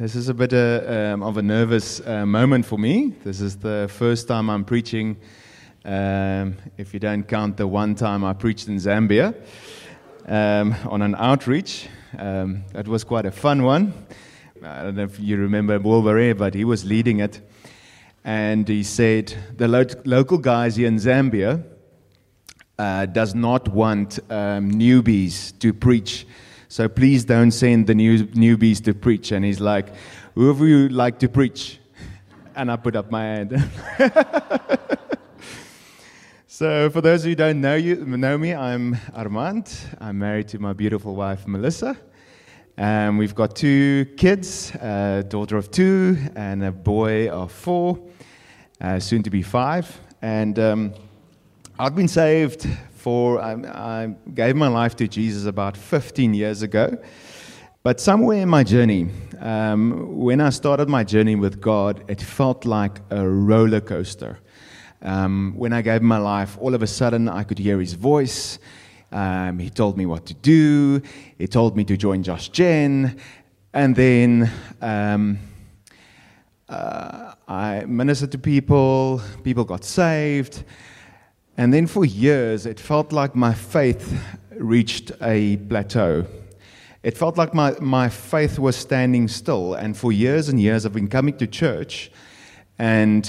This is a bit uh, um, of a nervous uh, moment for me. This is the first time I'm preaching, um, if you don't count the one time I preached in Zambia um, on an outreach. Um, that was quite a fun one. I don't know if you remember Wolverine, but he was leading it. And he said, The lo- local guys here in Zambia uh, does not want um, newbies to preach so please don't send the new, newbies to preach. And he's like, Whoever you like to preach. And I put up my hand. so, for those who don't know, you, know me, I'm Armand. I'm married to my beautiful wife, Melissa. And we've got two kids a daughter of two and a boy of four, uh, soon to be five. And um, I've been saved for, I, I gave my life to Jesus about 15 years ago. But somewhere in my journey, um, when I started my journey with God, it felt like a roller coaster. Um, when I gave my life, all of a sudden I could hear his voice. Um, he told me what to do. He told me to join Josh Gen. And then um, uh, I ministered to people, people got saved. And then for years, it felt like my faith reached a plateau. It felt like my, my faith was standing still. And for years and years, I've been coming to church, and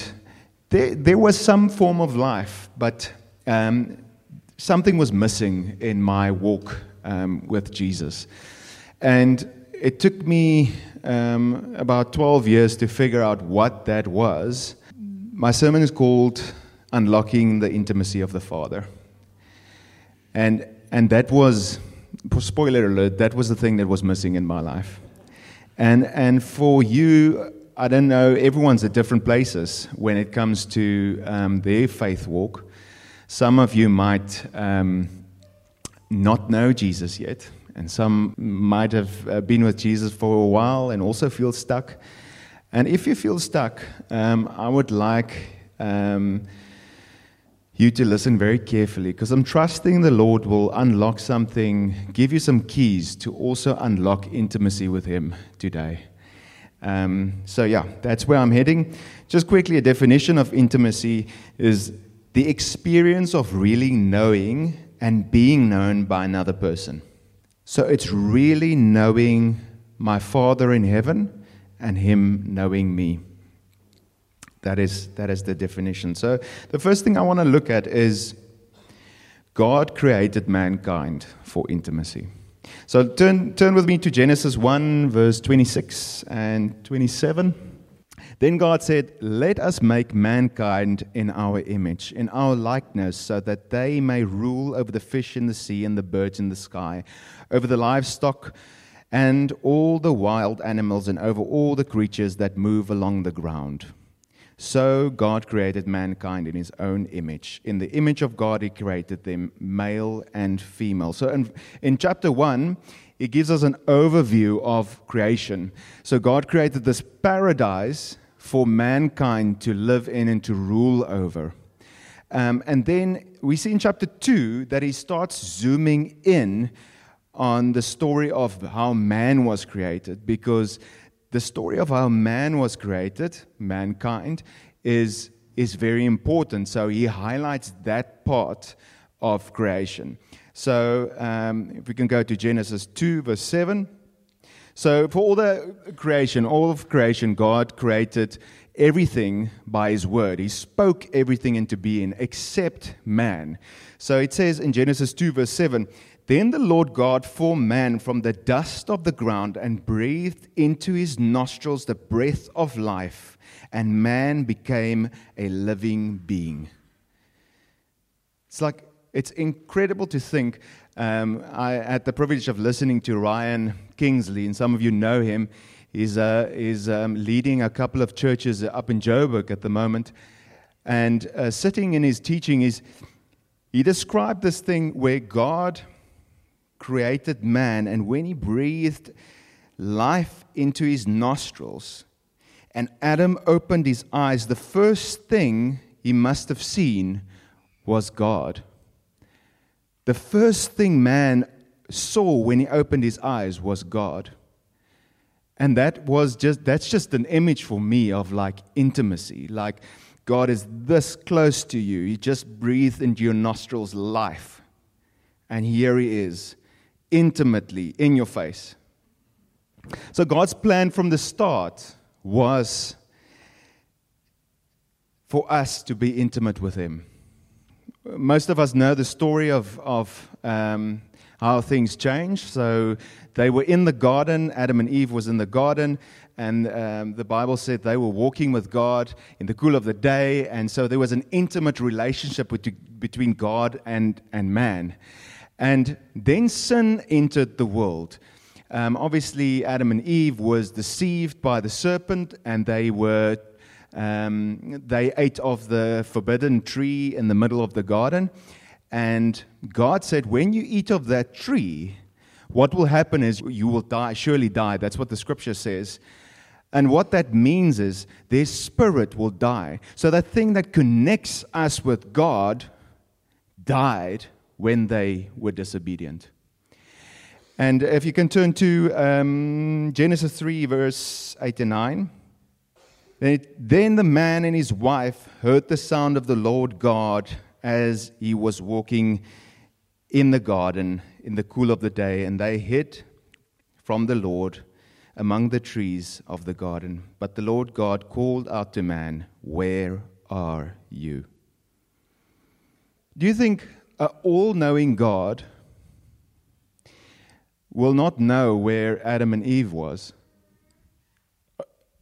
there, there was some form of life, but um, something was missing in my walk um, with Jesus. And it took me um, about 12 years to figure out what that was. My sermon is called unlocking the intimacy of the Father. And, and that was, spoiler alert, that was the thing that was missing in my life. And, and for you, I don't know, everyone's at different places when it comes to um, their faith walk. Some of you might um, not know Jesus yet, and some might have uh, been with Jesus for a while and also feel stuck. And if you feel stuck, um, I would like um, you to listen very carefully because I'm trusting the Lord will unlock something, give you some keys to also unlock intimacy with Him today. Um, so, yeah, that's where I'm heading. Just quickly, a definition of intimacy is the experience of really knowing and being known by another person. So, it's really knowing my Father in heaven and Him knowing me. That is, that is the definition. So, the first thing I want to look at is God created mankind for intimacy. So, turn, turn with me to Genesis 1, verse 26 and 27. Then God said, Let us make mankind in our image, in our likeness, so that they may rule over the fish in the sea and the birds in the sky, over the livestock and all the wild animals, and over all the creatures that move along the ground. So God created mankind in his own image. In the image of God, he created them, male and female. So in, in chapter 1, it gives us an overview of creation. So God created this paradise for mankind to live in and to rule over. Um, and then we see in chapter 2 that he starts zooming in on the story of how man was created because the story of how man was created, mankind, is, is very important. So he highlights that part of creation. So um, if we can go to Genesis 2, verse 7. So for all the creation, all of creation, God created everything by his word. He spoke everything into being except man. So it says in Genesis 2, verse 7 then the Lord God formed man from the dust of the ground and breathed into his nostrils the breath of life, and man became a living being. It's like, it's incredible to think. Um, I had the privilege of listening to Ryan Kingsley, and some of you know him. He's, uh, he's um, leading a couple of churches up in Joburg at the moment. And uh, sitting in his teaching, is, he described this thing where God created man, and when he breathed life into his nostrils, and Adam opened his eyes, the first thing he must have seen was God. The first thing man saw when he opened his eyes was God. And that was just that's just an image for me of like intimacy. Like God is this close to you. He just breathed into your nostrils life. And here he is, intimately in your face. So God's plan from the start was for us to be intimate with him. Most of us know the story of, of um, how things changed. So they were in the garden. Adam and Eve was in the garden, and um, the Bible said they were walking with God in the cool of the day, and so there was an intimate relationship between God and, and man. And then sin entered the world. Um, obviously, Adam and Eve was deceived by the serpent, and they were um, they ate of the forbidden tree in the middle of the garden. And God said, When you eat of that tree, what will happen is you will die, surely die. That's what the scripture says. And what that means is their spirit will die. So that thing that connects us with God died when they were disobedient. And if you can turn to um, Genesis 3, verse 8 and 9. Then the man and his wife heard the sound of the Lord God as he was walking in the garden in the cool of the day, and they hid from the Lord among the trees of the garden. But the Lord God called out to man, Where are you? Do you think an all knowing God will not know where Adam and Eve was?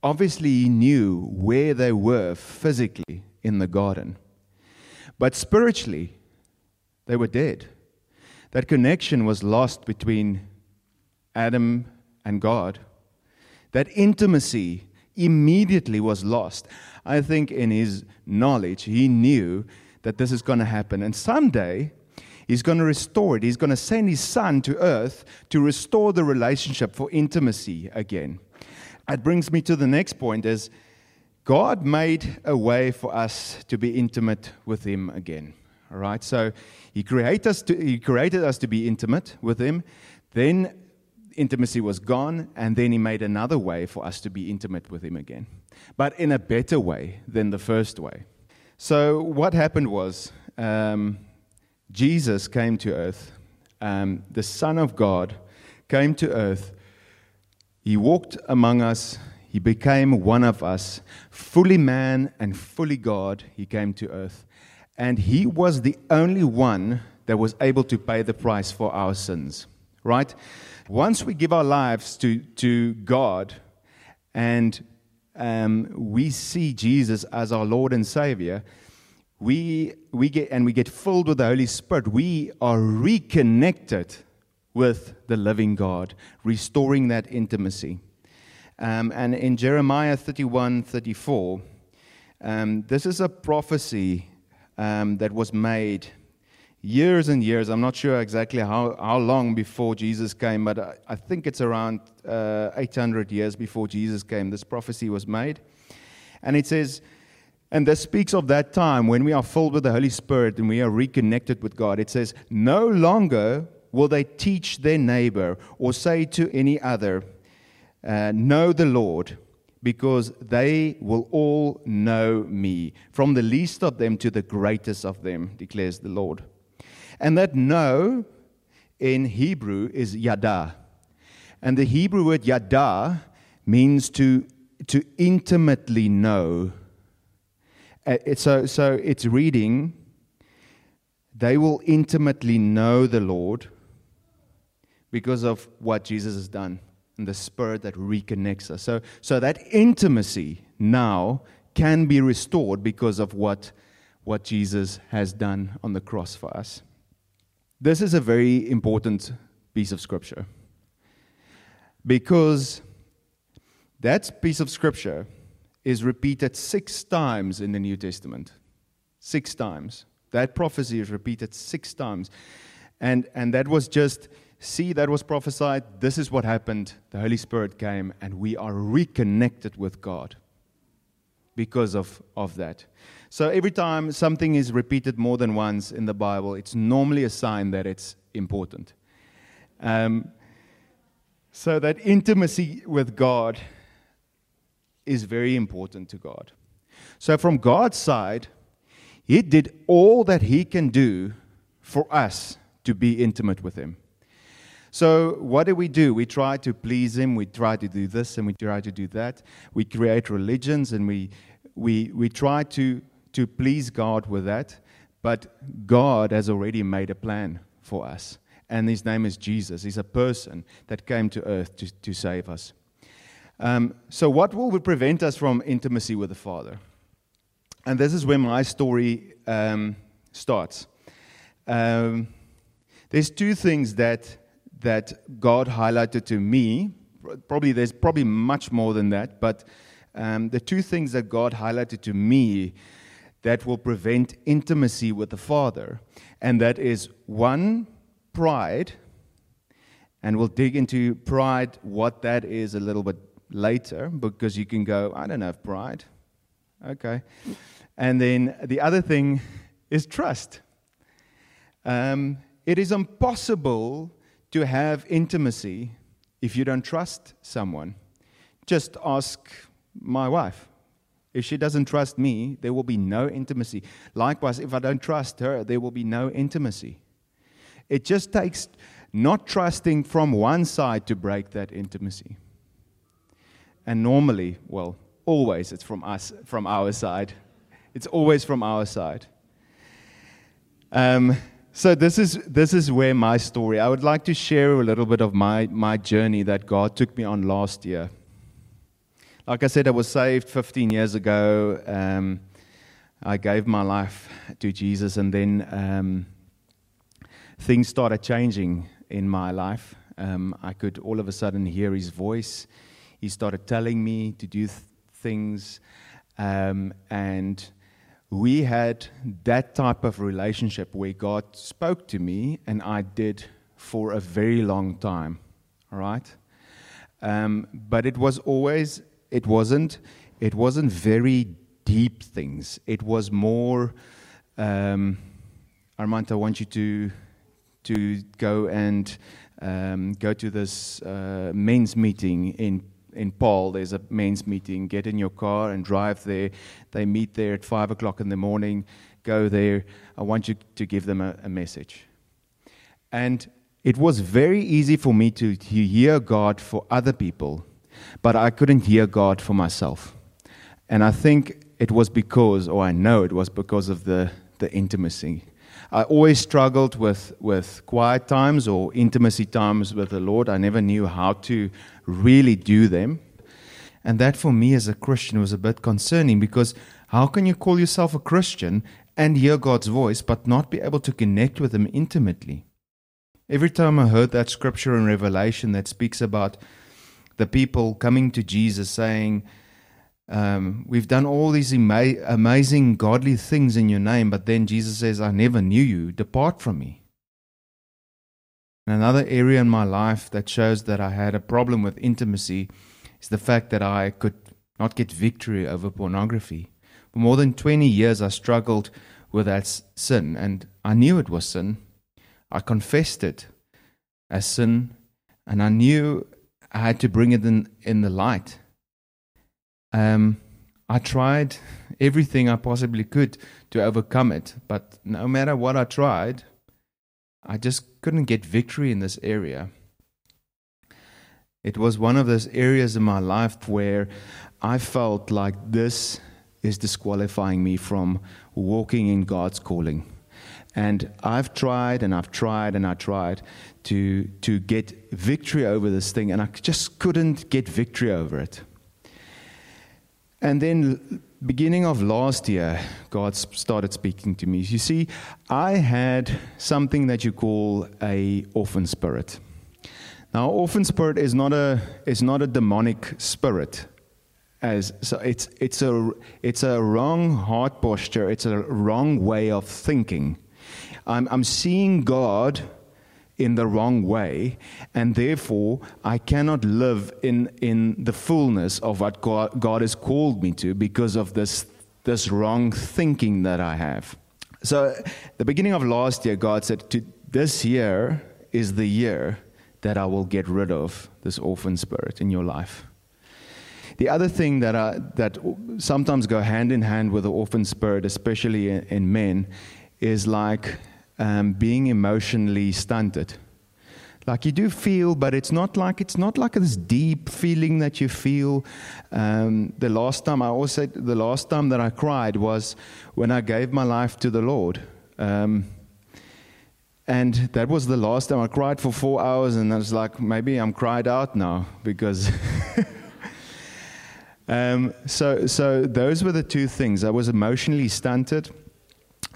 Obviously, he knew where they were physically in the garden. But spiritually, they were dead. That connection was lost between Adam and God. That intimacy immediately was lost. I think in his knowledge, he knew that this is going to happen. And someday, he's going to restore it. He's going to send his son to earth to restore the relationship for intimacy again. That brings me to the next point is God made a way for us to be intimate with him again. All right? So he created us to, he created us to be intimate with him. Then intimacy was gone, and then he made another way for us to be intimate with him again. But in a better way than the first way. So what happened was um, Jesus came to earth. Um, the Son of God came to earth he walked among us. He became one of us. Fully man and fully God, he came to earth. And he was the only one that was able to pay the price for our sins. Right? Once we give our lives to, to God and um, we see Jesus as our Lord and Savior, we, we get, and we get filled with the Holy Spirit, we are reconnected with the living God, restoring that intimacy. Um, and in Jeremiah 31 34, um, this is a prophecy um, that was made years and years. I'm not sure exactly how, how long before Jesus came, but I, I think it's around uh, 800 years before Jesus came. This prophecy was made. And it says, and this speaks of that time when we are filled with the Holy Spirit and we are reconnected with God. It says, No longer will they teach their neighbor or say to any other, uh, Know the Lord, because they will all know me, from the least of them to the greatest of them, declares the Lord. And that know in Hebrew is yada. And the Hebrew word yada means to, to intimately know. Uh, so, so it's reading, they will intimately know the Lord because of what Jesus has done and the spirit that reconnects us. So, so that intimacy now can be restored because of what, what Jesus has done on the cross for us. This is a very important piece of scripture because that piece of scripture is repeated six times in the New Testament. Six times. That prophecy is repeated six times. And, and that was just see, that was prophesied. This is what happened. The Holy Spirit came, and we are reconnected with God because of, of that. So every time something is repeated more than once in the Bible, it's normally a sign that it's important. Um, So, that intimacy with God is very important to God. So, from God's side, He did all that He can do for us to be intimate with Him. So, what do we do? We try to please Him, we try to do this and we try to do that. We create religions and we, we, we try to, to please God with that. But God has already made a plan for us and his name is Jesus. He's a person that came to earth to, to save us. Um, so, what will prevent us from intimacy with the Father? And this is where my story um, starts. Um, there's two things that that God highlighted to me. Probably there's probably much more than that, but um, the two things that God highlighted to me that will prevent intimacy with the Father, and that is one pride, and we'll dig into pride, what that is a little bit later, because you can go, I don't have pride. Okay. And then the other thing is trust. Um, it is impossible to have intimacy if you don't trust someone. Just ask my wife. If she doesn't trust me, there will be no intimacy. Likewise, if I don't trust her, there will be no intimacy. It just takes not trusting from one side to break that intimacy. And normally, well, always it's from us, from our side. It's always from our side. Um, so this is this is where my story. I would like to share a little bit of my my journey that God took me on last year. Like I said, I was saved 15 years ago. Um, I gave my life to Jesus, and then um, things started changing in my life. Um, I could all of a sudden hear his voice. He started telling me to do th- things. Um, and we had that type of relationship where God spoke to me, and I did for a very long time. All right? Um, but it was always, it wasn't, it wasn't very deep things. It was more, um, Armand, I want you to to go and um, go to this uh, men's meeting in in Paarl. There's a men's meeting. Get in your car and drive there. They meet there at five o'clock in the morning. Go there. I want you to give them a, a message. And it was very easy for me to, to hear God for other people, but I couldn't hear God for myself. And I think it was because, or I know it was because of the, the intimacy I always struggled with, with quiet times or intimacy times with the Lord. I never knew how to really do them. And that for me as a Christian was a bit concerning because how can you call yourself a Christian and hear God's voice but not be able to connect with Him intimately? Every time I heard that scripture in Revelation that speaks about the people coming to Jesus saying, um, we've done all these ama- amazing godly things in your name, but then Jesus says, I never knew you. Depart from me. And another area in my life that shows that I had a problem with intimacy is the fact that I could not get victory over pornography. For more than 20 years, I struggled with that sin, and I knew it was sin. I confessed it as sin, and I knew I had to bring it in, in the light. Um, I tried everything I possibly could to overcome it, but no matter what I tried, I just couldn't get victory in this area. It was one of those areas in my life where I felt like this is disqualifying me from walking in God's calling. And I've tried and I've tried and I tried to, to get victory over this thing, and I just couldn't get victory over it. And then, beginning of last year, God started speaking to me. You see, I had something that you call a orphan spirit. Now, orphan spirit is not a is not a demonic spirit. As so, it's it's a it's a wrong heart posture. It's a wrong way of thinking. I'm I'm seeing God in the wrong way, and therefore I cannot live in, in the fullness of what God, God has called me to because of this, this wrong thinking that I have. So, the beginning of last year, God said, to, This year is the year that I will get rid of this orphan spirit in your life. The other thing that, I, that sometimes go hand in hand with the orphan spirit, especially in, in men, is like um, being emotionally stunted. Like you do feel, but it's not like it's not like this deep feeling that you feel. Um, the last time I also the last time that I cried was when I gave my life to the Lord. Um, and that was the last time I cried for four hours, and I was like, maybe I'm cried out now because. um, so, so those were the two things. I was emotionally stunted,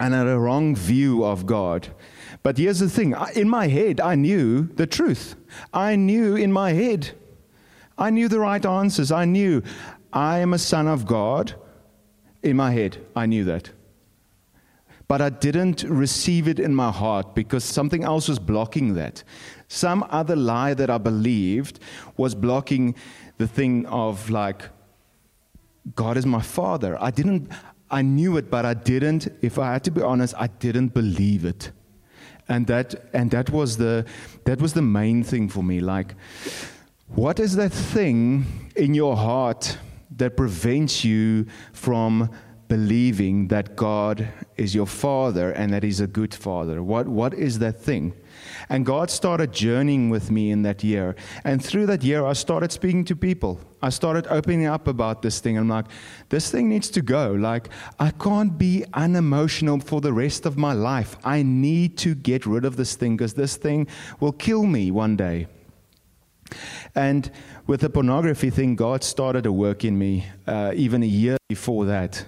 and had a wrong view of God. But here's the thing: in my head, I knew the truth. I knew in my head, I knew the right answers. I knew I am a son of God. In my head, I knew that but I didn't receive it in my heart because something else was blocking that. Some other lie that I believed was blocking the thing of like, God is my father. I didn't, I knew it, but I didn't, if I had to be honest, I didn't believe it. And that, and that was the, that was the main thing for me. Like, what is that thing in your heart that prevents you from believing that God is your father and that he's a good father? What, what is that thing? And God started journeying with me in that year. And through that year, I started speaking to people. I started opening up about this thing. I'm like, this thing needs to go. Like, I can't be unemotional for the rest of my life. I need to get rid of this thing because this thing will kill me one day. And with the pornography thing, God started a work in me uh, even a year before that.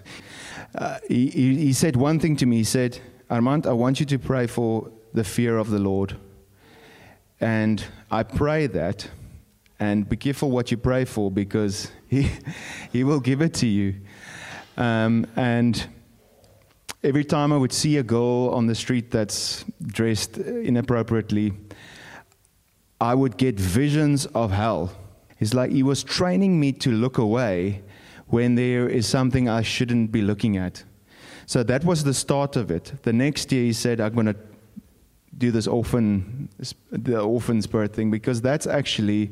Uh, he, he said one thing to me. He said, Armand, I want you to pray for the fear of the Lord. And I pray that. And be careful what you pray for because He, he will give it to you. Um, and every time I would see a girl on the street that's dressed inappropriately, I would get visions of hell. It's like He was training me to look away when there is something I shouldn't be looking at. So that was the start of it. The next year, he said, I'm going to do this orphan, the orphan spirit thing, because that's actually,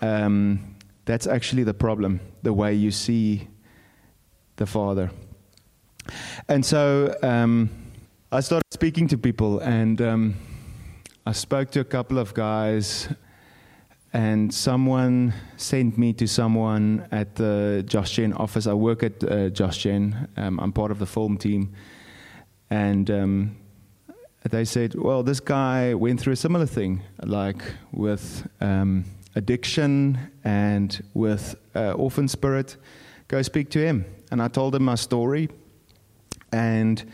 um, that's actually the problem, the way you see the Father. And so um, I started speaking to people, and um, I spoke to a couple of guys and someone sent me to someone at the Josh Gen office. I work at uh, Josh Gen. Um, I'm part of the film team, and um, they said, "Well, this guy went through a similar thing, like with um, addiction and with uh, orphan spirit. Go speak to him." And I told him my story, and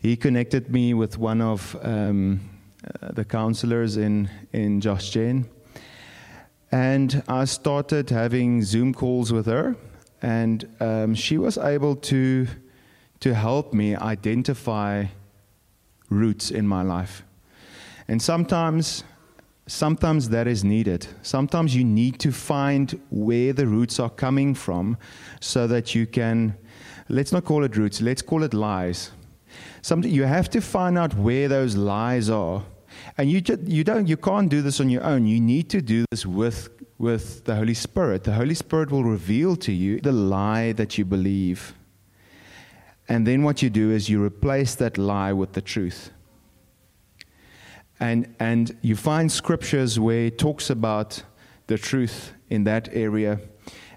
he connected me with one of um, uh, the counselors in in Josh Gen and I started having Zoom calls with her, and um, she was able to, to help me identify roots in my life. And sometimes, sometimes that is needed. Sometimes you need to find where the roots are coming from so that you can, let's not call it roots, let's call it lies. Some, you have to find out where those lies are and you, just, you, don't, you can't do this on your own. You need to do this with, with the Holy Spirit. The Holy Spirit will reveal to you the lie that you believe. And then what you do is you replace that lie with the truth. And, and you find scriptures where it talks about the truth in that area,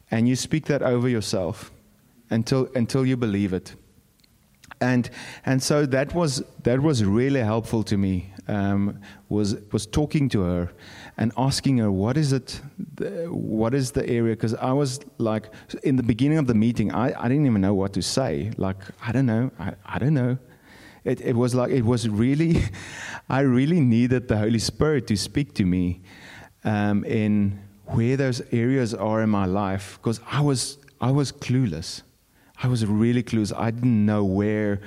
and you speak that over yourself until, until you believe it. And, and so that was, that was really helpful to me um, was was talking to her and asking her what is it, what is the area? Because I was like, in the beginning of the meeting, I, I didn't even know what to say. Like I don't know, I, I don't know. It, it was like it was really, I really needed the Holy Spirit to speak to me um, in where those areas are in my life because I was I was clueless. I was really clueless. I didn't know where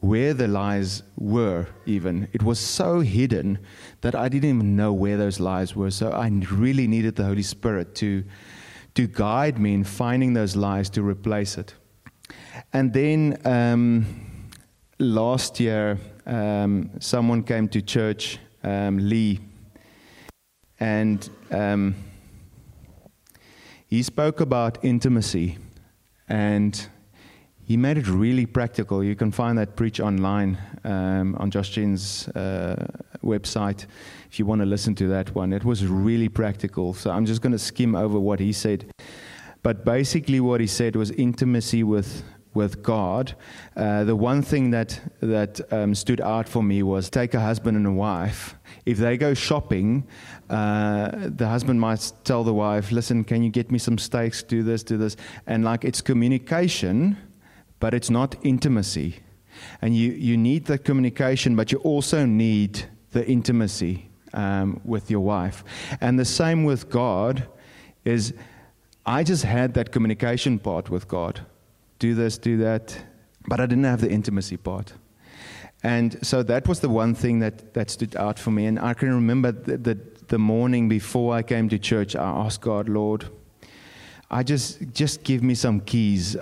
where the lies were, even. It was so hidden that I didn't even know where those lies were. So I really needed the Holy Spirit to, to guide me in finding those lies to replace it. And then um, last year, um, someone came to church, um, Lee, and um, he spoke about intimacy, and he made it really practical. You can find that preach online um, on Josh Gen's uh, website if you want to listen to that one. It was really practical. So I'm just going to skim over what he said. But basically, what he said was intimacy with with God. Uh, the one thing that that um, stood out for me was take a husband and a wife. If they go shopping, uh, the husband might tell the wife, "Listen, can you get me some steaks? Do this, do this," and like it's communication, but it's not intimacy. And you you need the communication, but you also need the intimacy um, with your wife. And the same with God is. I just had that communication part with God do this, do that. But I didn't have the intimacy part. And so that was the one thing that, that stood out for me. And I can remember the, the, the morning before I came to church, I asked God, Lord, I just just give me some keys.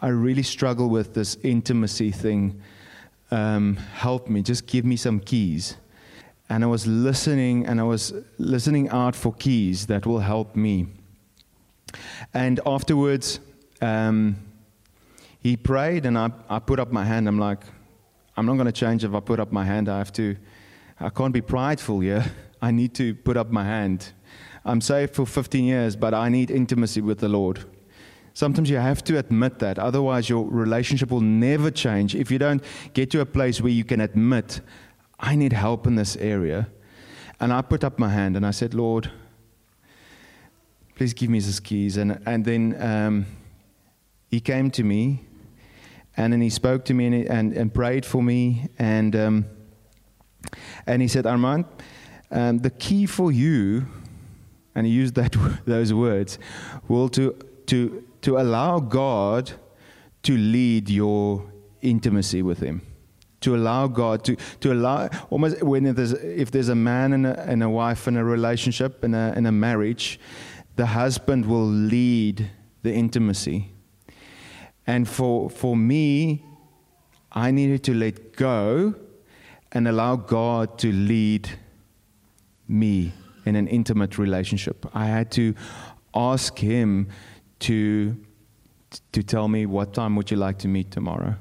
I really struggle with this intimacy thing. Um, help me, just give me some keys. And I was listening, and I was listening out for keys that will help me. And afterwards, um, he prayed, and I, I put up my hand. I'm like, I'm not going to change if I put up my hand. I have to, I can't be prideful here. I need to put up my hand. I'm saved for 15 years, but I need intimacy with the Lord. Sometimes you have to admit that. Otherwise, your relationship will never change. If you don't get to a place where you can admit, I need help in this area. And I put up my hand and I said, Lord, please give me these keys. And, and then um, he came to me and then he spoke to me and, and, and prayed for me. And, um, and he said, Armand, um, the key for you, and he used that, those words, will to, to, to allow God to lead your intimacy with him. To allow God to, to allow almost when there's, if there's a man and a, and a wife in a relationship in a, in a marriage, the husband will lead the intimacy. And for, for me, I needed to let go and allow God to lead me in an intimate relationship. I had to ask Him to, to tell me what time would you like to meet tomorrow.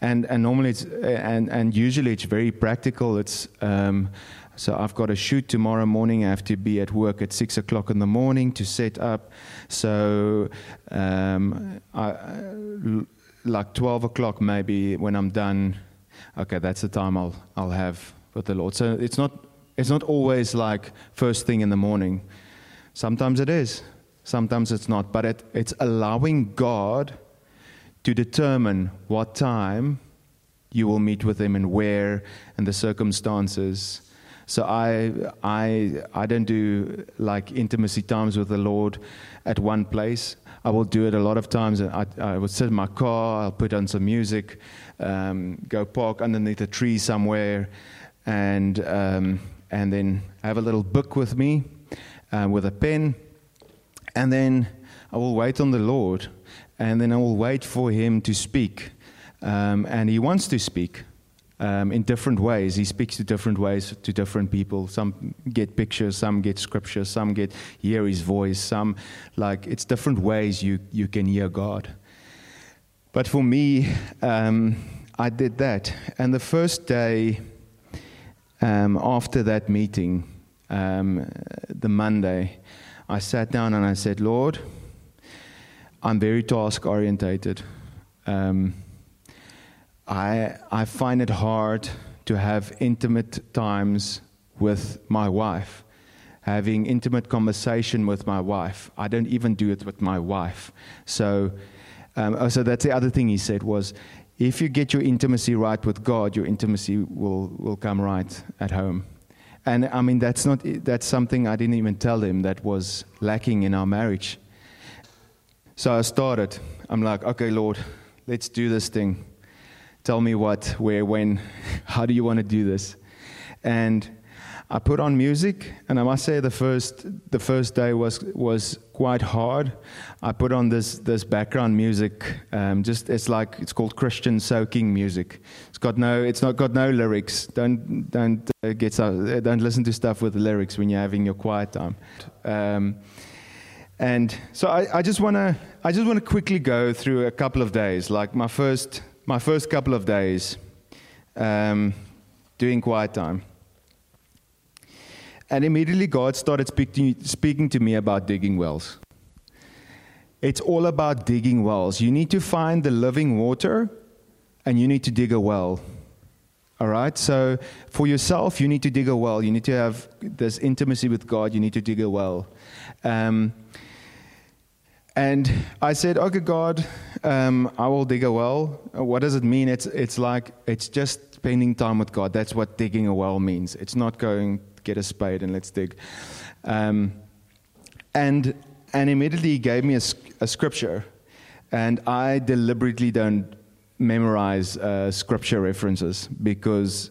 And, and normally it's, and, and usually it's very practical. It's, um, so I've got a shoot tomorrow morning. I have to be at work at six o'clock in the morning to set up. So, um, I, like twelve o'clock maybe when I'm done. Okay, that's the time I'll I'll have with the Lord. So it's not it's not always like first thing in the morning. Sometimes it is. Sometimes it's not. But it, it's allowing God to determine what time you will meet with Him and where and the circumstances so I, I, I don't do like intimacy times with the Lord at one place. I will do it a lot of times. I, I will sit in my car, I'll put on some music, um, go park underneath a tree somewhere, and, um, and then I have a little book with me uh, with a pen. And then I will wait on the Lord, and then I will wait for Him to speak. Um, and He wants to speak um, in different ways. He speaks to different ways to different people. Some get pictures, some get scripture, some get hear his voice. Some like it's different ways you you can hear God. But for me, um, I did that, and the first day um, after that meeting, um, the Monday, I sat down and I said, Lord, I'm very task orientated. Um, I, I find it hard to have intimate times with my wife, having intimate conversation with my wife. I don't even do it with my wife. So, um, oh, so that's the other thing he said was, if you get your intimacy right with God, your intimacy will, will come right at home. And I mean, that's not, that's something I didn't even tell him that was lacking in our marriage. So I started. I'm like, okay, Lord, let's do this thing tell me what, where, when, how do you want to do this? And I put on music, and I must say the first the first day was was quite hard. I put on this this background music, um, just it's like it's called Christian soaking music. It's got no it's not got no lyrics. Don't don't uh, get uh, don't listen to stuff with lyrics when you're having your quiet time. Um, and so I, I just want to I just want to quickly go through a couple of days, like my first my first couple of days um, doing quiet time. And immediately God started speaking, speaking to me about digging wells. It's all about digging wells. You need to find the living water and you need to dig a well. All right? So for yourself, you need to dig a well. You need to have this intimacy with God. You need to dig a well. Um, and I said, okay, God, um, I will dig a well. What does it mean? It's, it's like, it's just spending time with God. That's what digging a well means. It's not going, get a spade and let's dig. Um, and, and immediately he gave me a, a, scripture. And I deliberately don't memorize uh, scripture references because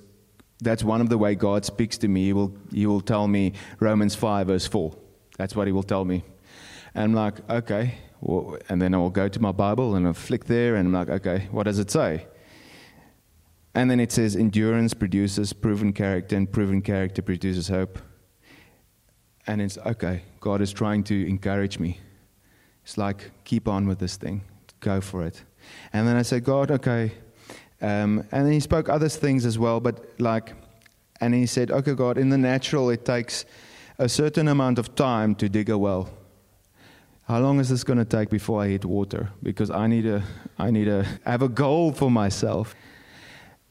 that's one of the way God speaks to me. He will, he will tell me Romans 5, verse 4. That's what he will tell me. And I'm like, okay. Well, and then I'll go to my Bible and I'll flick there and I'm like, okay, what does it say? And then it says, endurance produces proven character, and proven character produces hope. And it's okay, God is trying to encourage me. It's like, keep on with this thing, go for it. And then I said, God, okay. Um, and then he spoke other things as well, but like, and he said, okay, God, in the natural, it takes a certain amount of time to dig a well. How long is this going to take before I hit water? Because I need to, I need to have a goal for myself.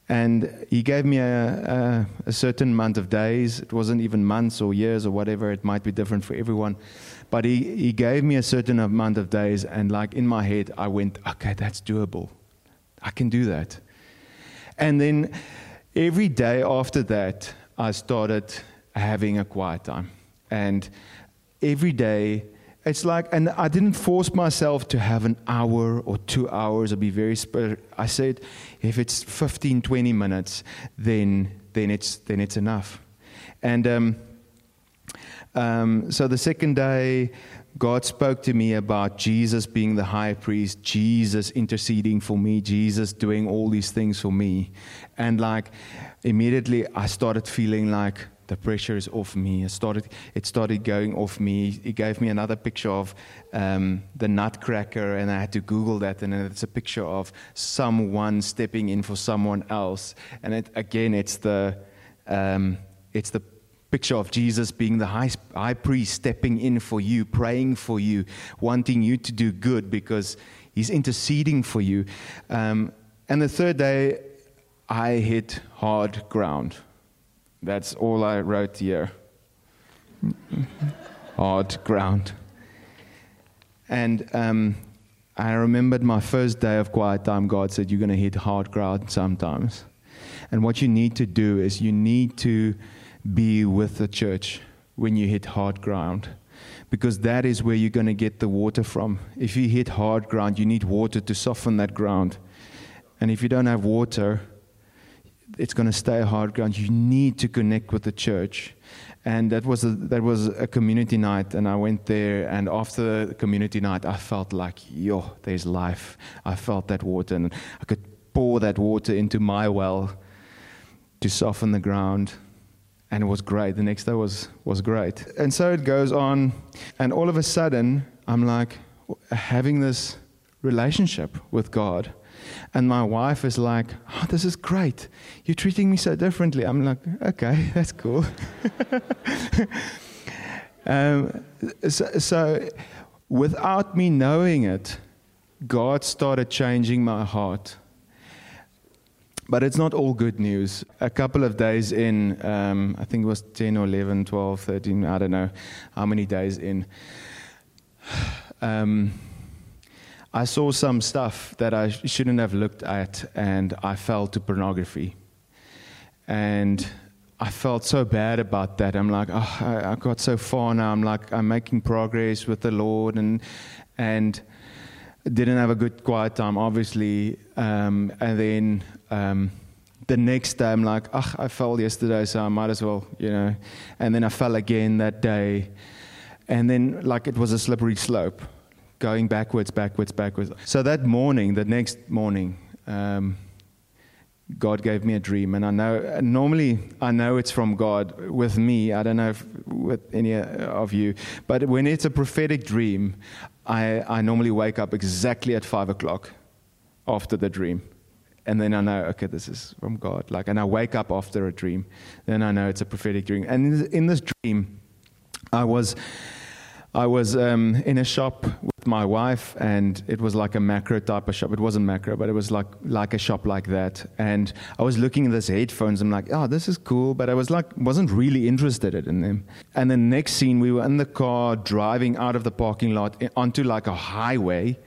And he gave me a, a, a, certain amount of days. It wasn't even months or years or whatever. It might be different for everyone. But he, he gave me a certain amount of days. And, like, in my head, I went, okay, that's doable. I can do that. And then every day after that, I started having a quiet time. And every day, it's like, and I didn't force myself to have an hour or two hours or be very. I said, if it's 15, 20 minutes, then then it's then it's enough. And um, um, so the second day, God spoke to me about Jesus being the high priest, Jesus interceding for me, Jesus doing all these things for me, and like immediately I started feeling like the pressure is off me. It started, it started going off me. He gave me another picture of um, the nutcracker, and I had to Google that, and it's a picture of someone stepping in for someone else. And it, again, it's the, um, it's the picture of Jesus being the high, high priest, stepping in for you, praying for you, wanting you to do good because he's interceding for you. Um, and the third day, I hit hard ground. That's all I wrote here. Hard ground. And um, I remembered my first day of quiet time, God said, You're going to hit hard ground sometimes. And what you need to do is you need to be with the church when you hit hard ground. Because that is where you're going to get the water from. If you hit hard ground, you need water to soften that ground. And if you don't have water, it's going to stay hard ground. You need to connect with the church. And that was, a, that was a community night, and I went there. And after the community night, I felt like, yo, there's life. I felt that water, and I could pour that water into my well to soften the ground. And it was great. The next day was, was great. And so it goes on. And all of a sudden, I'm like having this relationship with God and my wife is like, oh, this is great. You're treating me so differently. I'm like, okay, that's cool. um, so, so, without me knowing it, God started changing my heart. But it's not all good news. A couple of days in, um, I think it was 10 or 11, 12, 13, I don't know how many days in. Um, I saw some stuff that I shouldn't have looked at, and I fell to pornography. And I felt so bad about that. I'm like, oh, I, I, got so far now. I'm like, I'm making progress with the Lord, and and didn't have a good quiet time, obviously. Um, and then um, the next day, I'm like, ugh, I fell yesterday, so I might as well, you know. And then I fell again that day. And then, like, it was a slippery slope, going backwards, backwards, backwards. So that morning, the next morning, um, God gave me a dream, and I know normally I know it's from God. With me, I don't know if with any of you, but when it's a prophetic dream, I, I normally wake up exactly at five o'clock after the dream, and then I know okay, this is from God. Like, and I wake up after a dream, then I know it's a prophetic dream. And in this dream, I was I was um, in a shop my wife, and it was like a Makro type of shop. It wasn't Makro, but it was like like a shop like that. And I was looking at these headphones. I'm like, oh, this is cool, but I was like, wasn't really interested in them. And the next scene, we were in the car driving out of the parking lot onto like a highway,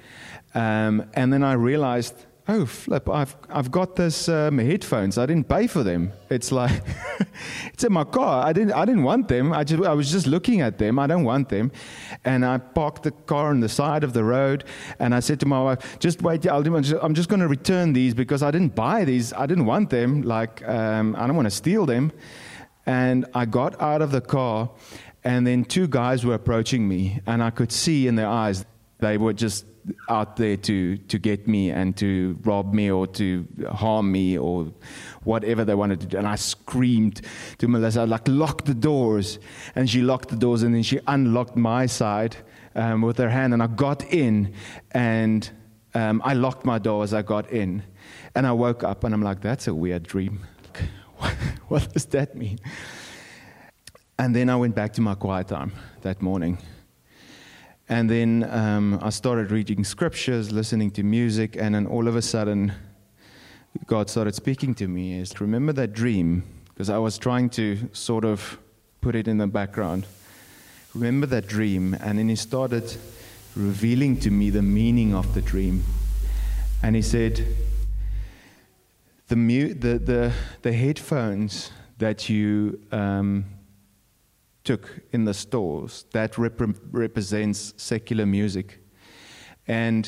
um, and then I realized oh flip. I've, I've got this um, headphones. I didn't pay for them. It's like it's in my car. I didn't i didn't want them. I, just, I was just looking at them. I don't want them. And i parked the car on the side of the road and i said to my wife just wait. I'll do, i'm just going to return these because i didn't buy these. I didn't want them. Like um, i don't want to steal them. And i got out of the car and then two guys were approaching me and i could see in their eyes they were just out there to, to get me and to rob me or to harm me or whatever they wanted to do. And I screamed to Melissa, like, lock the doors. And she locked the doors and then she unlocked my side um, with her hand. And I got in and um, I locked my door as I got in. And I woke up and I'm like, that's a weird dream. what does that mean? And then I went back to my quiet time that morning. And then um, I started reading scriptures, listening to music, and then all of a sudden, God started speaking to me. Is remember that dream? Because I was trying to sort of put it in the background. Remember that dream, and then He started revealing to me the meaning of the dream. And He said, "The mu- the the, the headphones that you." Um, took in the stores that rep- represents secular music. And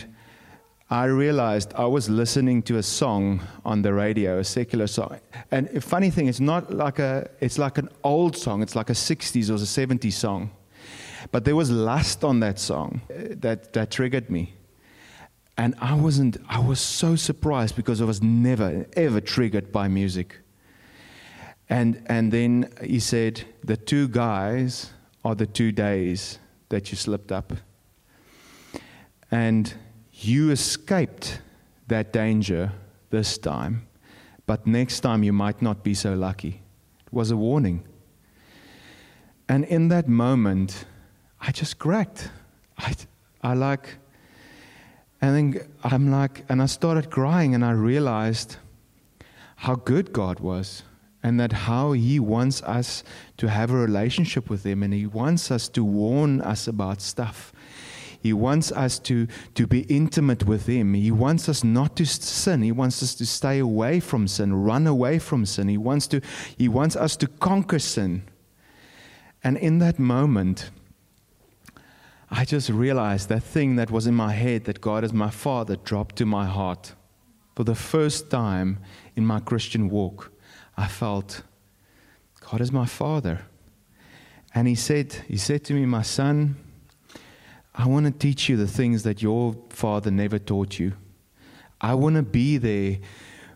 I realized I was listening to a song on the radio, a secular song. And funny thing, it's not like a, it's like an old song. It's like a 60s or a 70s song. But there was lust on that song uh, that, that triggered me. And I wasn't, I was so surprised because I was never, ever triggered by music. And, and then he said, The two guys are the two days that you slipped up. And you escaped that danger this time, but next time you might not be so lucky. It was a warning. And in that moment, I just cracked. I, I like, and then I'm like, and I started crying and I realized how good God was and that how he wants us to have a relationship with him and he wants us to warn us about stuff. He wants us to, to be intimate with him. He wants us not to sin. He wants us to stay away from sin run away from sin. He wants to he wants us to conquer sin. And in that moment i just realized that thing that was in my head that god is my father dropped to my heart for the first time in my christian walk I felt God is my father. And he said, he said to me, My son, I want to teach you the things that your father never taught you. I want to be there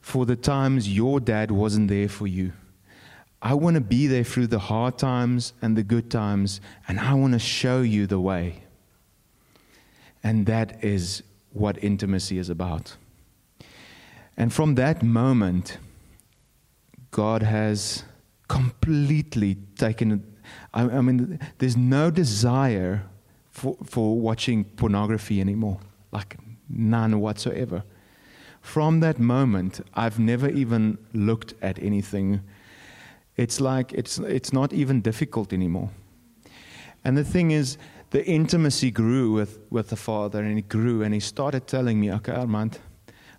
for the times your dad wasn't there for you. I want to be there through the hard times and the good times, and I want to show you the way. And that is what intimacy is about. And from that moment, God has completely taken I, I mean, there's no desire for, for watching pornography anymore, like none whatsoever. From that moment, I've never even looked at anything. It's like it's, it's not even difficult anymore. And the thing is, the intimacy grew with, with the Father, and it grew, and he started telling me, okay, Armand,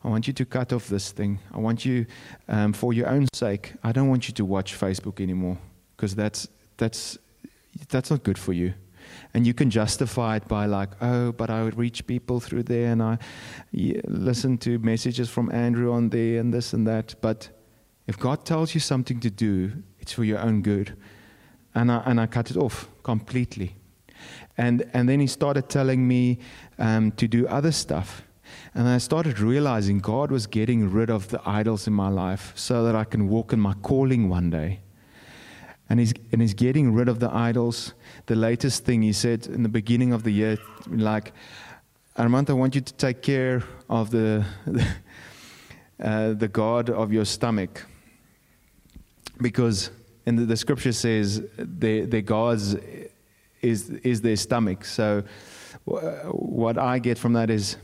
I want you to cut off this thing. I want you, um, for your own sake, I don't want you to watch Facebook anymore because that's, that's, that's not good for you. And you can justify it by, like, oh, but I would reach people through there and I yeah, listen to messages from Andrew on there and this and that. But If God tells you something to do, it's for your own good. And I, and I cut it off completely. And, and then he started telling me um, to do other stuff. And I started realizing God was getting rid of the idols in my life so that I can walk in my calling one day. And he's, and he's getting rid of the idols. The latest thing he said in the beginning of the year, like, Armand, I want you to take care of the, the, uh, the God of your stomach. Because in the, the scripture says their, their gods is, is their stomach. So what I get from that is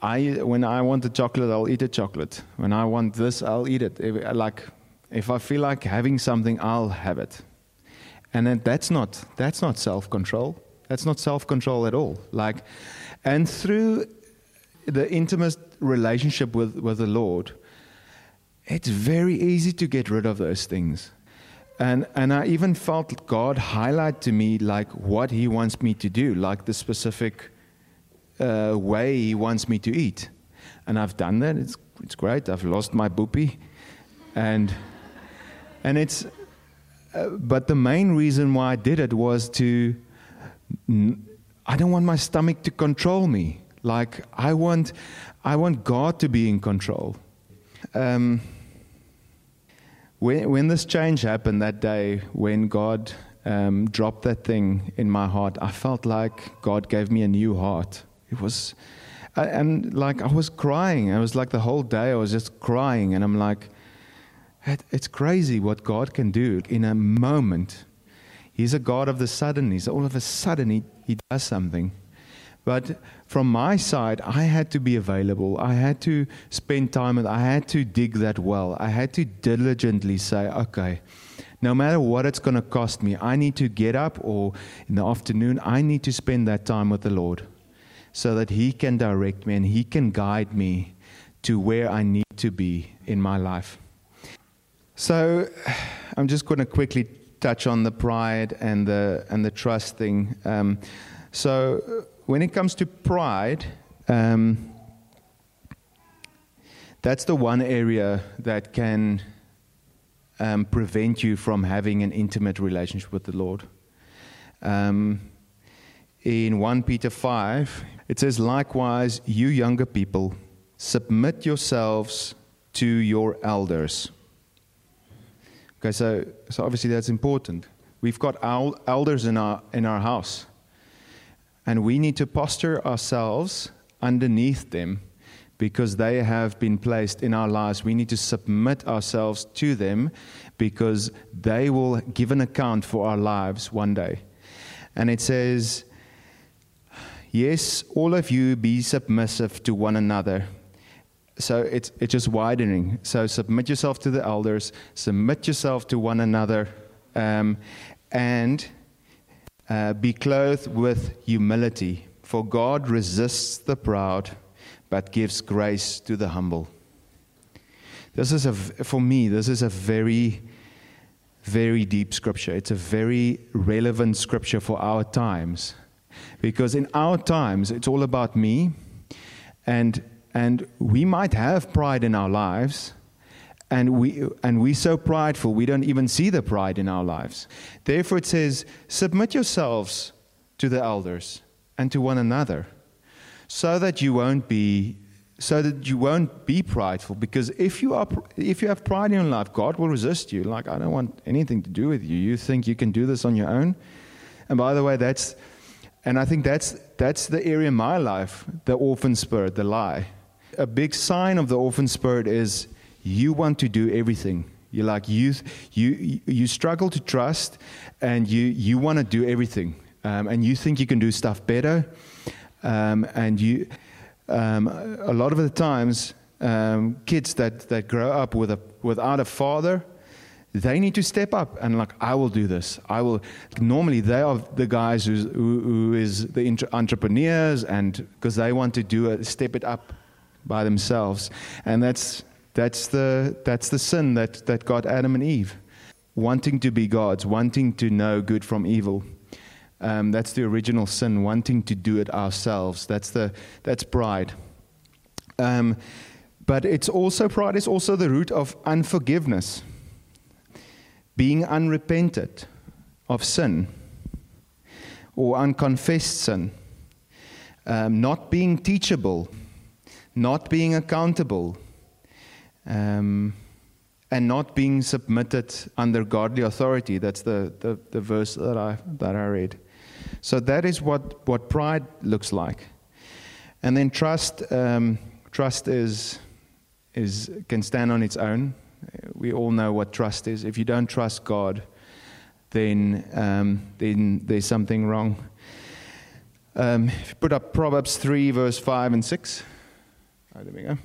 I, when I want a chocolate, I'll eat a chocolate. When I want this, I'll eat it. If, like, if I feel like having something, I'll have it. And then that's not, that's not self control. That's not self control at all. Like, and through the intimate relationship with, with the Lord, it's very easy to get rid of those things. And, and I even felt God highlight to me like what He wants me to do, like the specific uh, way He wants me to eat. And I've done that. It's, it's great. I've lost my boopy. And, and it's, uh, but the main reason why I did it was to, I don't want my stomach to control me. Like, I want, I want God to be in control. Um, when, when this change happened that day, when God um, dropped that thing in my heart, I felt like God gave me a new heart. It was, and like I was crying. It was like the whole day I was just crying, and I'm like, it's crazy what God can do in a moment. He's a God of the sudden. He's all of a sudden he, he does something. But from my side, I had to be available. I had to spend time with. I had to dig that well. I had to diligently say, okay, no matter what it's going to cost me, I need to get up or in the afternoon, I need to spend that time with the Lord so that He can direct me and He can guide me to where I need to be in my life. So I'm just going to quickly touch on the pride and the, and the trust thing. Um, so when it comes to pride, um, that's the one area that can um, prevent you from having an intimate relationship with the Lord. Um, in 1 Peter 5, it says, Likewise, you younger people, submit yourselves to your elders. Okay, so, so obviously that's important. We've got elders in our, in our house, and we need to posture ourselves underneath them because they have been placed in our lives. We need to submit ourselves to them because they will give an account for our lives one day. And it says, Yes, all of you be submissive to one another. So it's, it's just widening. So submit yourself to the elders, submit yourself to one another, um, and uh, be clothed with humility. For God resists the proud, but gives grace to the humble. This is a, for me, this is a very, very deep scripture. It's a very relevant scripture for our times. Because in our times, it's all about me, and, and we might have pride in our lives, and we and we're so prideful we don't even see the pride in our lives. Therefore it says submit yourselves to the elders and to one another so that you won't be so that you won't be prideful. Because if you are if you have pride in your life god will resist you. Like i don't want anything to do with you. You think you can do this on your own? And by the way that's and I think that's, that's the area in my life, the orphan spirit, the lie. A big sign of the orphan spirit is you want to do everything. You're like, you, you, you struggle to trust and you, you want to do everything. Um, and you think you can do stuff better. Um, and you, um, a lot of the times, um, kids that, that grow up with a, without a father, they need to step up and like i will do this. I will normally they are the guys who's, who, who is the entrepreneurs and because they want to do it step it up by themselves. And that's that's the that's the sin that that got adam and eve. Wanting to be gods wanting to know good from evil. Um, that's the original sin wanting to do it ourselves. That's the that's pride. Um, But it's also, pride is also the root of unforgiveness, being unrepentant of sin or unconfessed sin, um, not being teachable, not being accountable, um, and not being submitted under godly authority. That's the, the, the verse that I, that I read. So that is what, what pride looks like. And then trust, um, trust is is, can stand on its own. We all know what trust is. If you don't trust God, then, um, then there's something wrong. Um, if you put up Proverbs 3, verse 5 and 6. Oh, there we go. It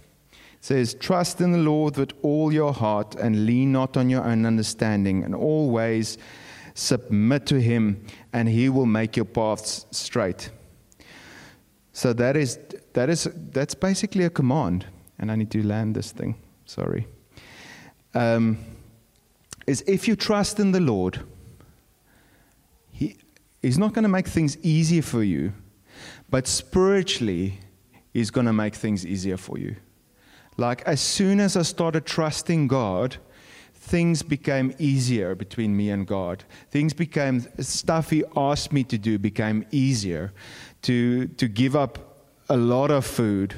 says, Trust in the Lord with all your heart and lean not on your own understanding, and always submit to him, and he will make your paths straight. So that is, that is, that's basically a command and I need to land this thing, sorry, um, is if you trust in the Lord, he, He's not going to make things easier for you, but spiritually, He's going to make things easier for you. Like, as soon as I started trusting God, things became easier between me and God. Things became, stuff He asked me to do became easier. To, to give up a lot of food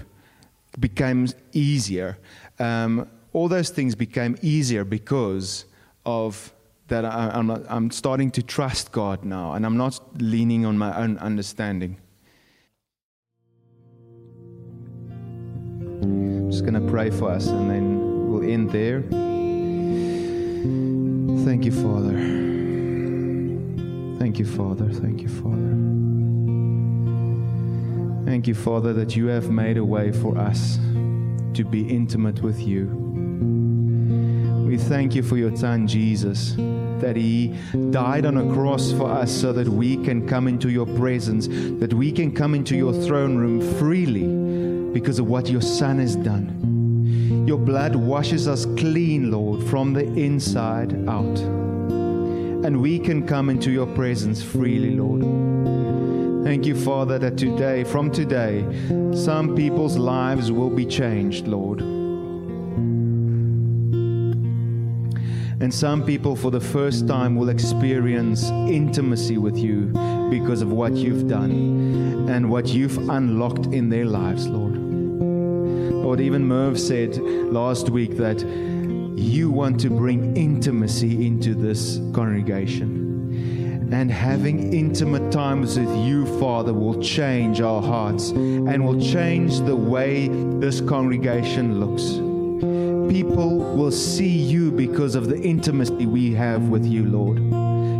became easier. Um, all those things became easier because of that I, am I'm, I'm starting to trust God now, and I'm not leaning on my own understanding. I'm just going to pray for us, and then we'll end there. Thank you, Father. Thank you, Father. Thank you, Father. Thank you, Father, that you have made a way for us to be intimate with you. We thank you for your Son, Jesus, that He died on a cross for us so that we can come into your presence, that we can come into your throne room freely because of what your Son has done. Your blood washes us clean, Lord, from the inside out. And we can come into your presence freely, Lord. Thank you, Father, that today, from today, some people's lives will be changed, Lord. And some people, for the first time, will experience intimacy with you because of what you've done and what you've unlocked in their lives, Lord. Lord, even Merv said last week that you want to bring intimacy into this congregation. And having intimate times with you, Father, will change our hearts and will change the way this congregation looks. People will see you because of the intimacy we have with you, Lord.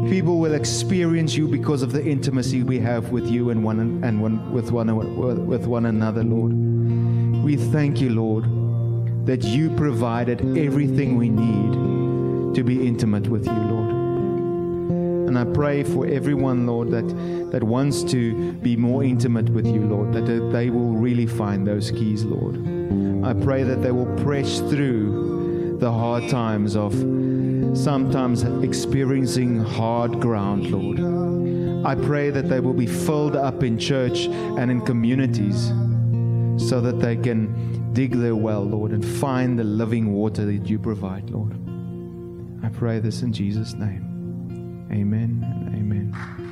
People will experience you because of the intimacy we have with you and one and one with one with one another, Lord. We thank you, Lord, that you provided everything we need to be intimate with you, Lord. And I pray for everyone, Lord, that, that wants to be more intimate with you, Lord, that they will really find those keys, Lord. I pray that they will press through the hard times of sometimes experiencing hard ground, Lord. I pray that they will be filled up in church and in communities so that they can dig their well, Lord, and find the living water that you provide, Lord. I pray this in Jesus' name. Amen and amen.